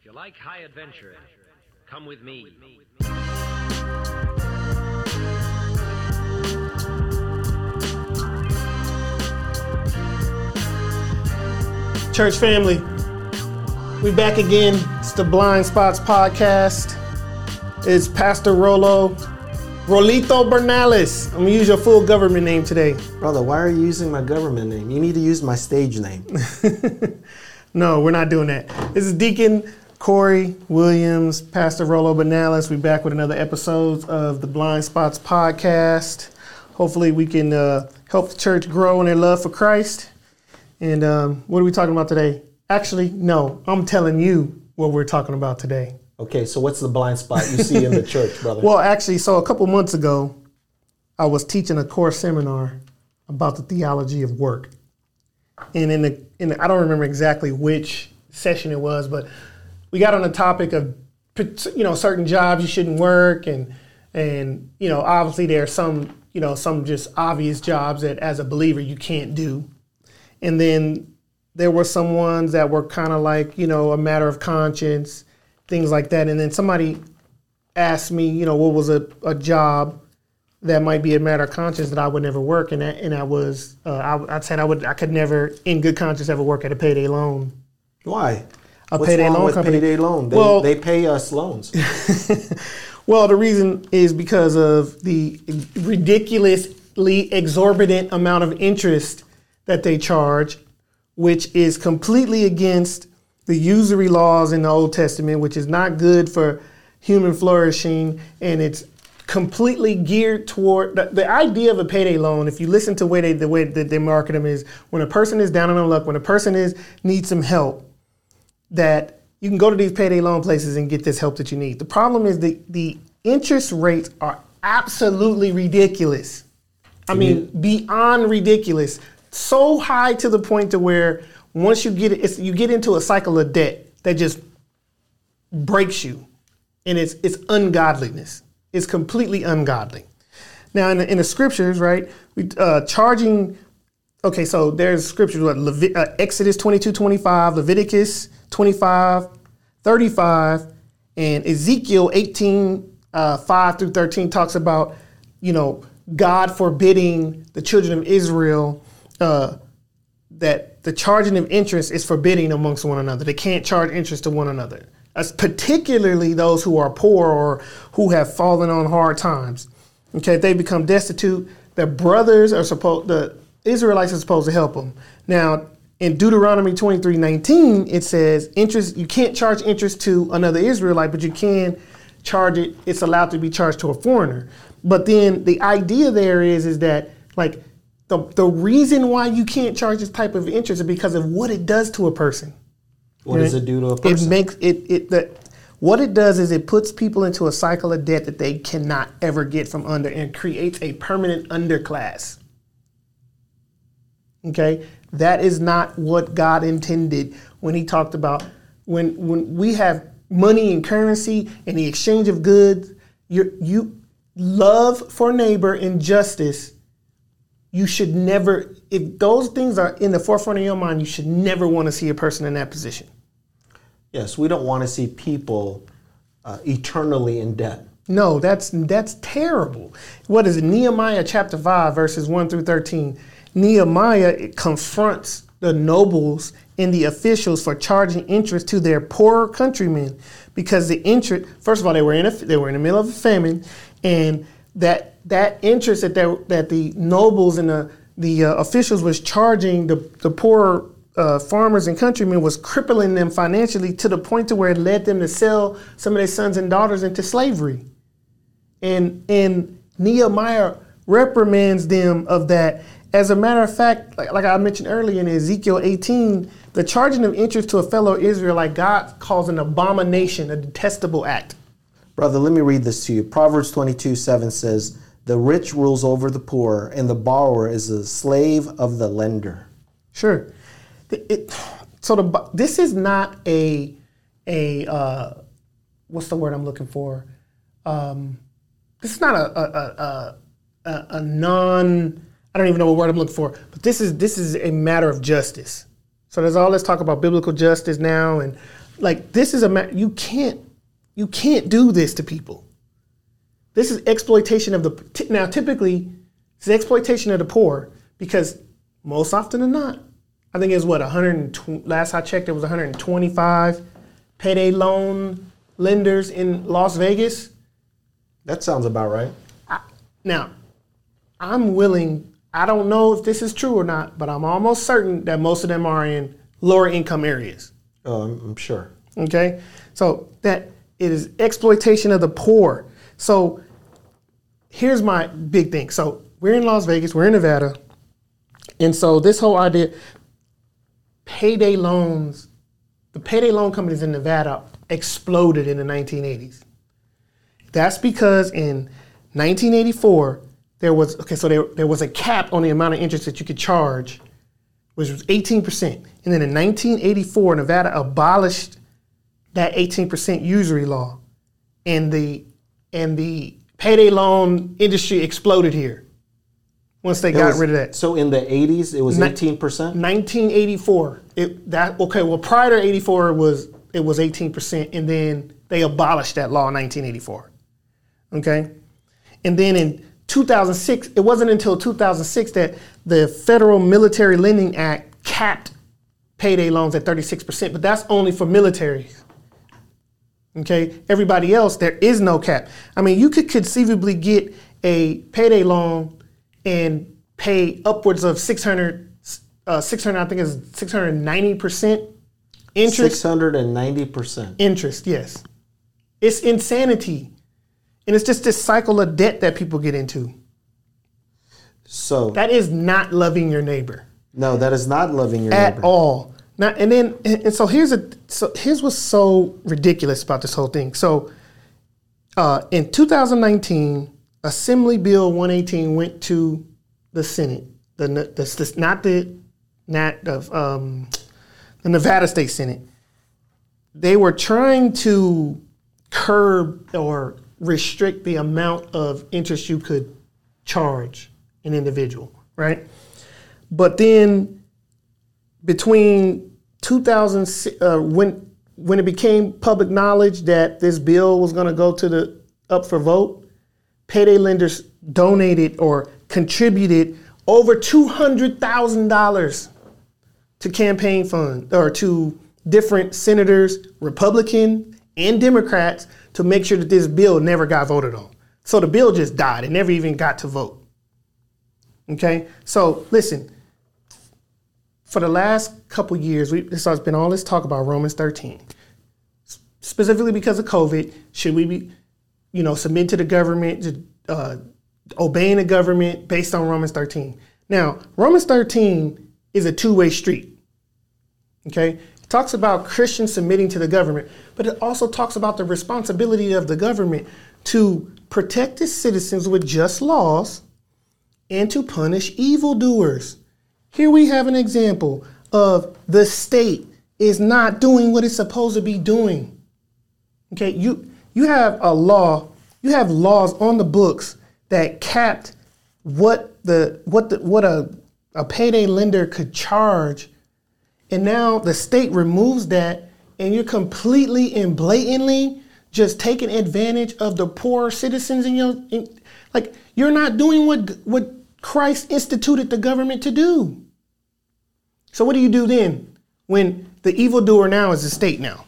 If you like high adventure, come with me. Church family, we back again. It's the Blind Spots podcast. It's Pastor Rolo, Rolito Bernales. I'm gonna use your full government name today. Brother, why are you using my government name? You need to use my stage name. No, we're not doing that. This is Deacon Corey Williams, Pastor Rolo Bernales. We're back with another episode of the Blind Spots podcast. Hopefully, we can uh, help the church grow in their love for Christ. And um, what are we talking about today? Actually, no, I'm telling you what we're talking about today. Okay, so what's the blind spot you see in the church, brother? Well, actually, so a couple months ago, I was teaching a course seminar about the theology of work, and in the, in the I don't remember exactly which session it was, but we got on the topic of you know certain jobs you shouldn't work, and and you know obviously there are some you know some just obvious jobs that as a believer you can't do, and then there were some ones that were kind of like you know a matter of conscience, things like that, and then somebody asked me, you know, what was a, a job that might be a matter of conscience that I would never work, and that, and I was, uh, I, I said I would, I could never, in good conscience, ever work at a payday loan. Why? A What's payday loan with company. payday loan? They, Well- they pay us loans. Well, the reason is because of the ridiculously exorbitant amount of interest that they charge, which is completely against the usury laws in the Old Testament, which is not good for human flourishing, and it's completely geared toward the, the idea of a payday loan. If you listen to way they, the way that they market them is when a person is down on their luck, when a person is needs some help, that you can go to these payday loan places and get this help that you need. The problem is the the interest rates are absolutely ridiculous. I mean, beyond ridiculous. So high to the point to where once you get it, you get into a cycle of debt that just breaks you, and it's it's ungodliness. It's completely ungodly. Now, in the, in the scriptures, right, we uh, charging. Okay, so there's scriptures what Levi- uh, Exodus 22, 25, Leviticus 25, 35, and Ezekiel 18, uh, 5 through 13 talks about, you know, God forbidding the children of Israel uh, that the charging of interest is forbidding amongst one another. They can't charge interest to one another, As particularly those who are poor or who have fallen on hard times. Okay, if they become destitute, their brothers are supposed the Israelites are supposed to help them. Now, in Deuteronomy 23, 19, it says interest you can't charge interest to another Israelite, but you can charge it, it's allowed to be charged to a foreigner. But then the idea there is is that like the, the reason why you can't charge this type of interest is because of what it does to a person. What does it do to a person? It makes it it that what it does is it puts people into a cycle of debt that they cannot ever get from under and creates a permanent underclass. Okay? That is not what God intended when he talked about when when we have money and currency and the exchange of goods, you you love for neighbor and justice you should never if those things are in the forefront of your mind you should never want to see a person in that position yes, we don't want to see people uh, eternally in debt. no that's that's terrible what is it nehemiah chapter 5 verses 1 through 13 nehemiah confronts the nobles and the officials for charging interest to their poorer countrymen because the interest first of all they were in a, they were in the middle of a famine and that that interest that they, that the nobles and the the uh, officials was charging the the poorer uh, farmers and countrymen was crippling them financially to the point to where it led them to sell some of their sons and daughters into slavery and and Nehemiah reprimands them of that. As a matter of fact, like, like I mentioned earlier in Ezekiel 18, the charging of interest to a fellow Israelite, God calls an abomination, a detestable act. Brother, let me read this to you. Proverbs 22 7 says, The rich rules over the poor, and the borrower is a slave of the lender. Sure. It- it- so the this is not a a uh, what's the word I'm looking for? Um, this is not a a, a, a a non I don't even know what word I'm looking for, but this is this is a matter of justice. So there's all this talk about biblical justice now, and like this is a ma- you can't you can't do this to people. This is exploitation of the t- now typically it's exploitation of the poor because most often than not, I think it's what 120 last I checked it was 125 payday loan lenders in Las Vegas. That sounds about right. Now, I'm willing, I don't know if this is true or not, but I'm almost certain that most of them are in lower income areas. Oh, I'm, I'm sure. Okay? So that it is exploitation of the poor. So here's my big thing. So we're in Las Vegas, we're in Nevada. And so this whole idea payday loans, the payday loan companies in Nevada exploded in the 1980s. That's because in 1984 there was okay, so there, there was a cap on the amount of interest that you could charge, which was 18%. And then in 1984, Nevada abolished that 18% usury law, and the and the payday loan industry exploded here once they It got was- rid of that. So in the 80s, it was Ni- 18%? 1984. It that okay. Well, prior to 84 was it was 18 percent, and then they abolished that law in 1984. Okay, and then in 2006, it wasn't until 2006 that the Federal Military Lending Act capped payday loans at 36 percent, but that's only for military. Okay, everybody else there is no cap. I mean, you could conceivably get a payday loan and pay upwards of 600, uh, 600 I think it's 690 percent interest. 690%. Interest, yes, it's insanity, and it's just this cycle of debt that people get into. So, That is not loving your neighbor. no, that is not loving your neighbor. at neighbor. all. Now, and then, and and so here's a so here's what's so ridiculous about this whole thing. So, uh, in 2019, Assembly Bill 118 went to the Senate. The the, the not the not the um, the Nevada State Senate. They were trying to curb or restrict the amount of interest you could charge an individual, right? But then between 2000 uh, when when it became public knowledge that this bill was going to go to the up for vote, payday lenders donated or contributed over two hundred thousand dollars to campaign funds or to different senators, Republican and Democrats, to make sure that this bill never got voted on. So the bill just died; it never even got to vote. Okay, so listen for the last couple years, we, so it's been all this talk about Romans 13. specifically because of COVID. Should we be, you know, submit to the government, uh, obeying the government based on Romans 13? Now, Romans 13 is a two-way street. Okay, talks about Christians submitting to the government, but it also talks about the responsibility of the government to protect its citizens with just laws and to punish evildoers. Here we have an example of the state is not doing what it's supposed to be doing. Okay, you you have a law, you have laws on the books that capped what the what the what a, a payday lender could charge. And now the state removes that and you're completely and blatantly just taking advantage of the poor citizens in your in, like you're not doing what what Christ instituted the government to do. So what do you do then when the evildoer now is the state now?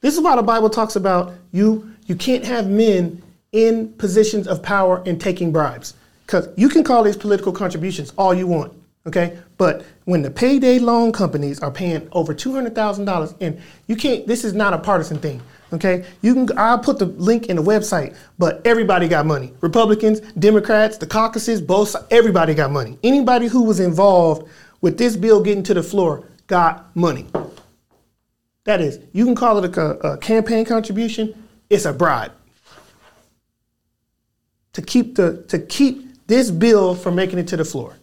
This is why the Bible talks about you you can't have men in positions of power and taking bribes. Because you can call these political contributions all you want, okay? But when the payday loan companies are paying over $200,000, and you can't, this is not a partisan thing, okay? You can, I'll put the link in the website, but everybody got money. Republicans, Democrats, the caucuses, both, everybody got money. Anybody who was involved with this bill getting to the floor got money. That is, you can call it a, a campaign contribution, it's a bribe to keep the to keep this bill from making it to the floor.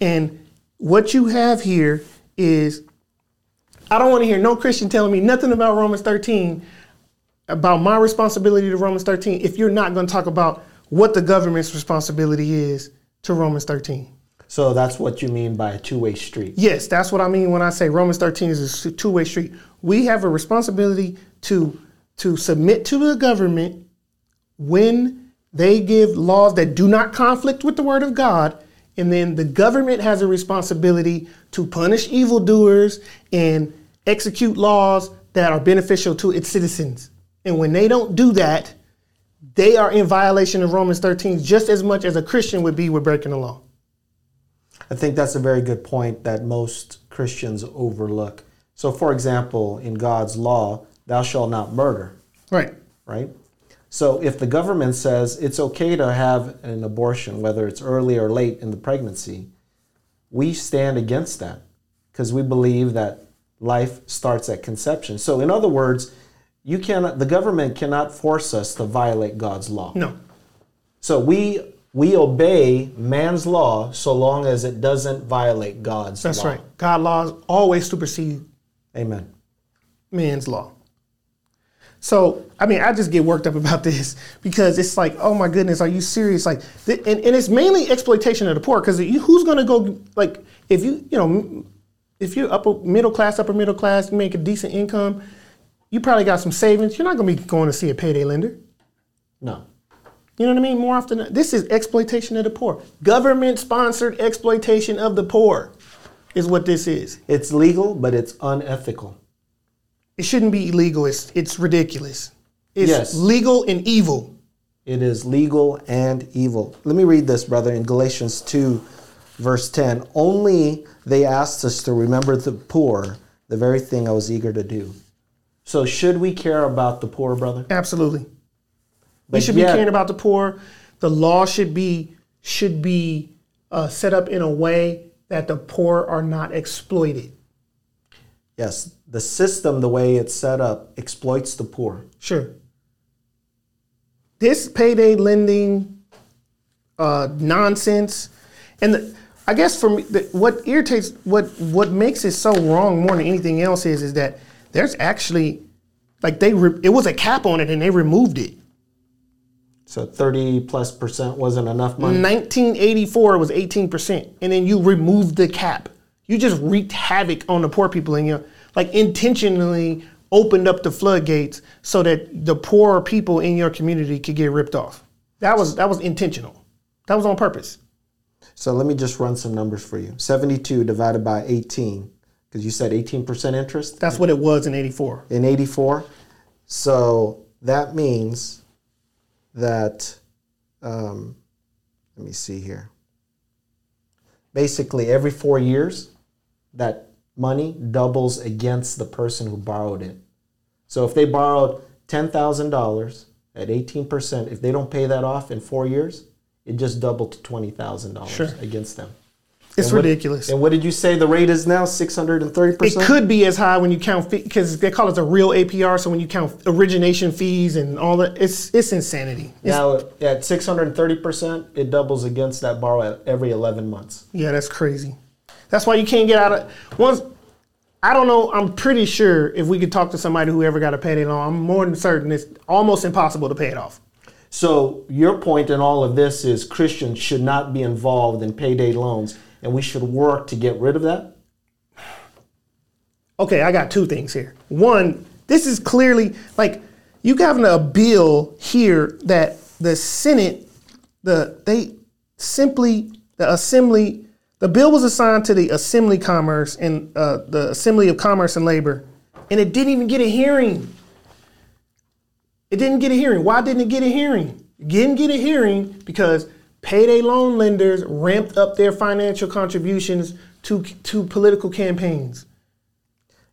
And what you have here is I don't want to hear no Christian telling me nothing about Romans 13 about my responsibility to Romans 13 if you're not going to talk about what the government's responsibility is to Romans 13. So that's what you mean by a two-way street. Yes, that's what I mean when I say Romans 13 is a two-way street. We have a responsibility to to submit to the government when they give laws that do not conflict with the word of God, and then the government has a responsibility to punish evildoers and execute laws that are beneficial to its citizens. And when they don't do that, they are in violation of Romans 13 just as much as a Christian would be with breaking the law. I think that's a very good point that most Christians overlook. So, for example, in God's law, thou shalt not murder, Right. right? So, if the government says it's okay to have an abortion, whether it's early or late in the pregnancy, we stand against that because we believe that life starts at conception. So, in other words, you cannot, the government cannot force us to violate God's law. No. So we we obey man's law so long as it doesn't violate God's That's law. right. God laws always supersede Amen. man's law. So, I mean, I just get worked up about this because it's like, oh my goodness, are you serious? Like, th- and, and it's mainly exploitation of the poor because who's going to go, like, if you, you know, if you're upper middle class, upper middle class, you make a decent income, you probably got some savings. You're not going to be going to see a payday lender. No. You know what I mean? More often, than- this is exploitation of the poor. Government sponsored exploitation of the poor is what this is. It's legal, but it's unethical. It shouldn't be illegal. It's it's ridiculous. It's Yes. legal and evil. It is legal and evil. Let me read this, brother, in Galatians 2, verse 10. Only they asked us to remember the poor, the very thing I was eager to do. So, should we care about the poor, brother? Absolutely. we should yet- be caring about the poor. The law should be should be uh, set up in a way that the poor are not exploited. Yes, the system, the way it's set up, exploits the poor. Sure. This payday lending uh, nonsense, and the, I guess for me, the, what irritates, what what makes it so wrong more than anything else is, is that there's actually, like they, re, it was a cap on it and they removed it. So, 30 plus percent wasn't enough money. 1984 it was 18 percent, and then you removed the cap. You just wreaked havoc on the poor people, and you like intentionally opened up the floodgates so that the poorer people in your community could get ripped off. That was that was intentional. That was on purpose. So let me just run some numbers for you. 72 divided by 18, because you said 18% interest That's what it was in 84. in 84. So that means that, um, let me see here. Basically, every four years, that money doubles against the person who borrowed it. So if they borrowed $10,000 at 18%, if they don't pay that off in four years, it just doubled to $20,000 Sure. against them. It's And what- ridiculous. And what did you say the rate is now? 630%? It could be as high when you count because they call it a real APR. So when you count origination fees and all that, it's it's insanity. It's- Now at 630%, it doubles against that borrow every 11 months. Yeah, that's crazy. That's why you can't get out of once. I don't know. I'm pretty sure if we could talk to somebody who ever got a payday loan, I'm more than certain it's almost impossible to pay it off. So your point in all of this is Christians should not be involved in payday loans, and we should work to get rid of that. Okay, I got two things here. One, this is clearly like you having a bill here that the Senate, the they simply the Assembly, the bill was assigned to the Assembly Commerce and uh, the Assembly of Commerce and Labor, and it didn't even get a hearing. It didn't get a hearing. Why didn't it get a hearing? It didn't get a hearing because payday loan lenders ramped up their financial contributions to to political campaigns.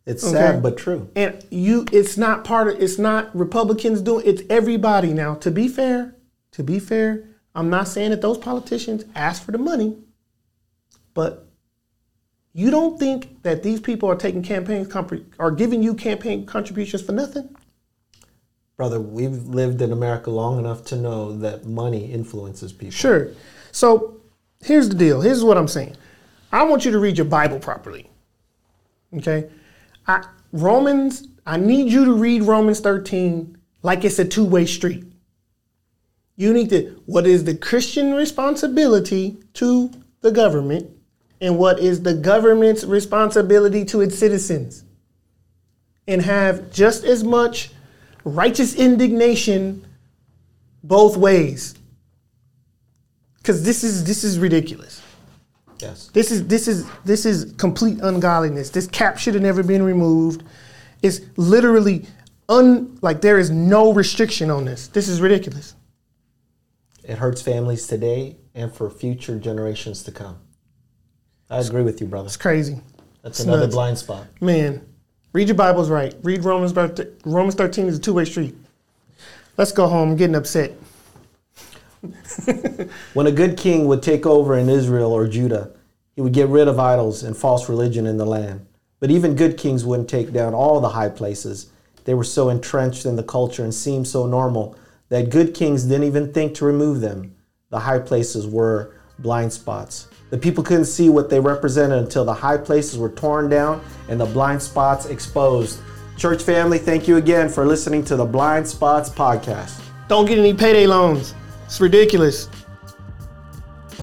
It's Okay. sad but true. And you, it's not part of, it's not Republicans doing, it's everybody now. To be fair, to be fair, I'm not saying that those politicians asked for the money, but you don't think that these people are taking campaign, compri- are giving you campaign contributions for nothing? Brother, we've lived in America long enough to know that money influences people. Sure. So here's the deal. Here's what I'm saying. I want you to read your Bible properly. Okay? I, Romans, I need you to read Romans 13 like it's a two way street. You need to, what is the Christian responsibility to the government and what is the government's responsibility to its citizens and have just as much righteous indignation both ways. Cuz this is this is ridiculous. Yes. This is this is this is complete ungodliness. This cap should have never been removed. It's literally un like there is no restriction on this. This is ridiculous. It hurts families today and for future generations to come. I agree with you, brother. It's crazy. That's it's another nuts. blind spot. Man, read your Bibles right. Read Romans 13. Romans 13 is a two-way street. Let's go home. I'm getting upset. When a good king would take over in Israel or Judah, he would get rid of idols and false religion in the land. But even good kings wouldn't take down all the high places. They were so entrenched in the culture and seemed so normal that good kings didn't even think to remove them. The high places were blind spots. The people couldn't see what they represented until the high places were torn down and the blind spots exposed. Church family, thank you again for listening to the Blind Spots podcast. Don't get any payday loans. It's ridiculous.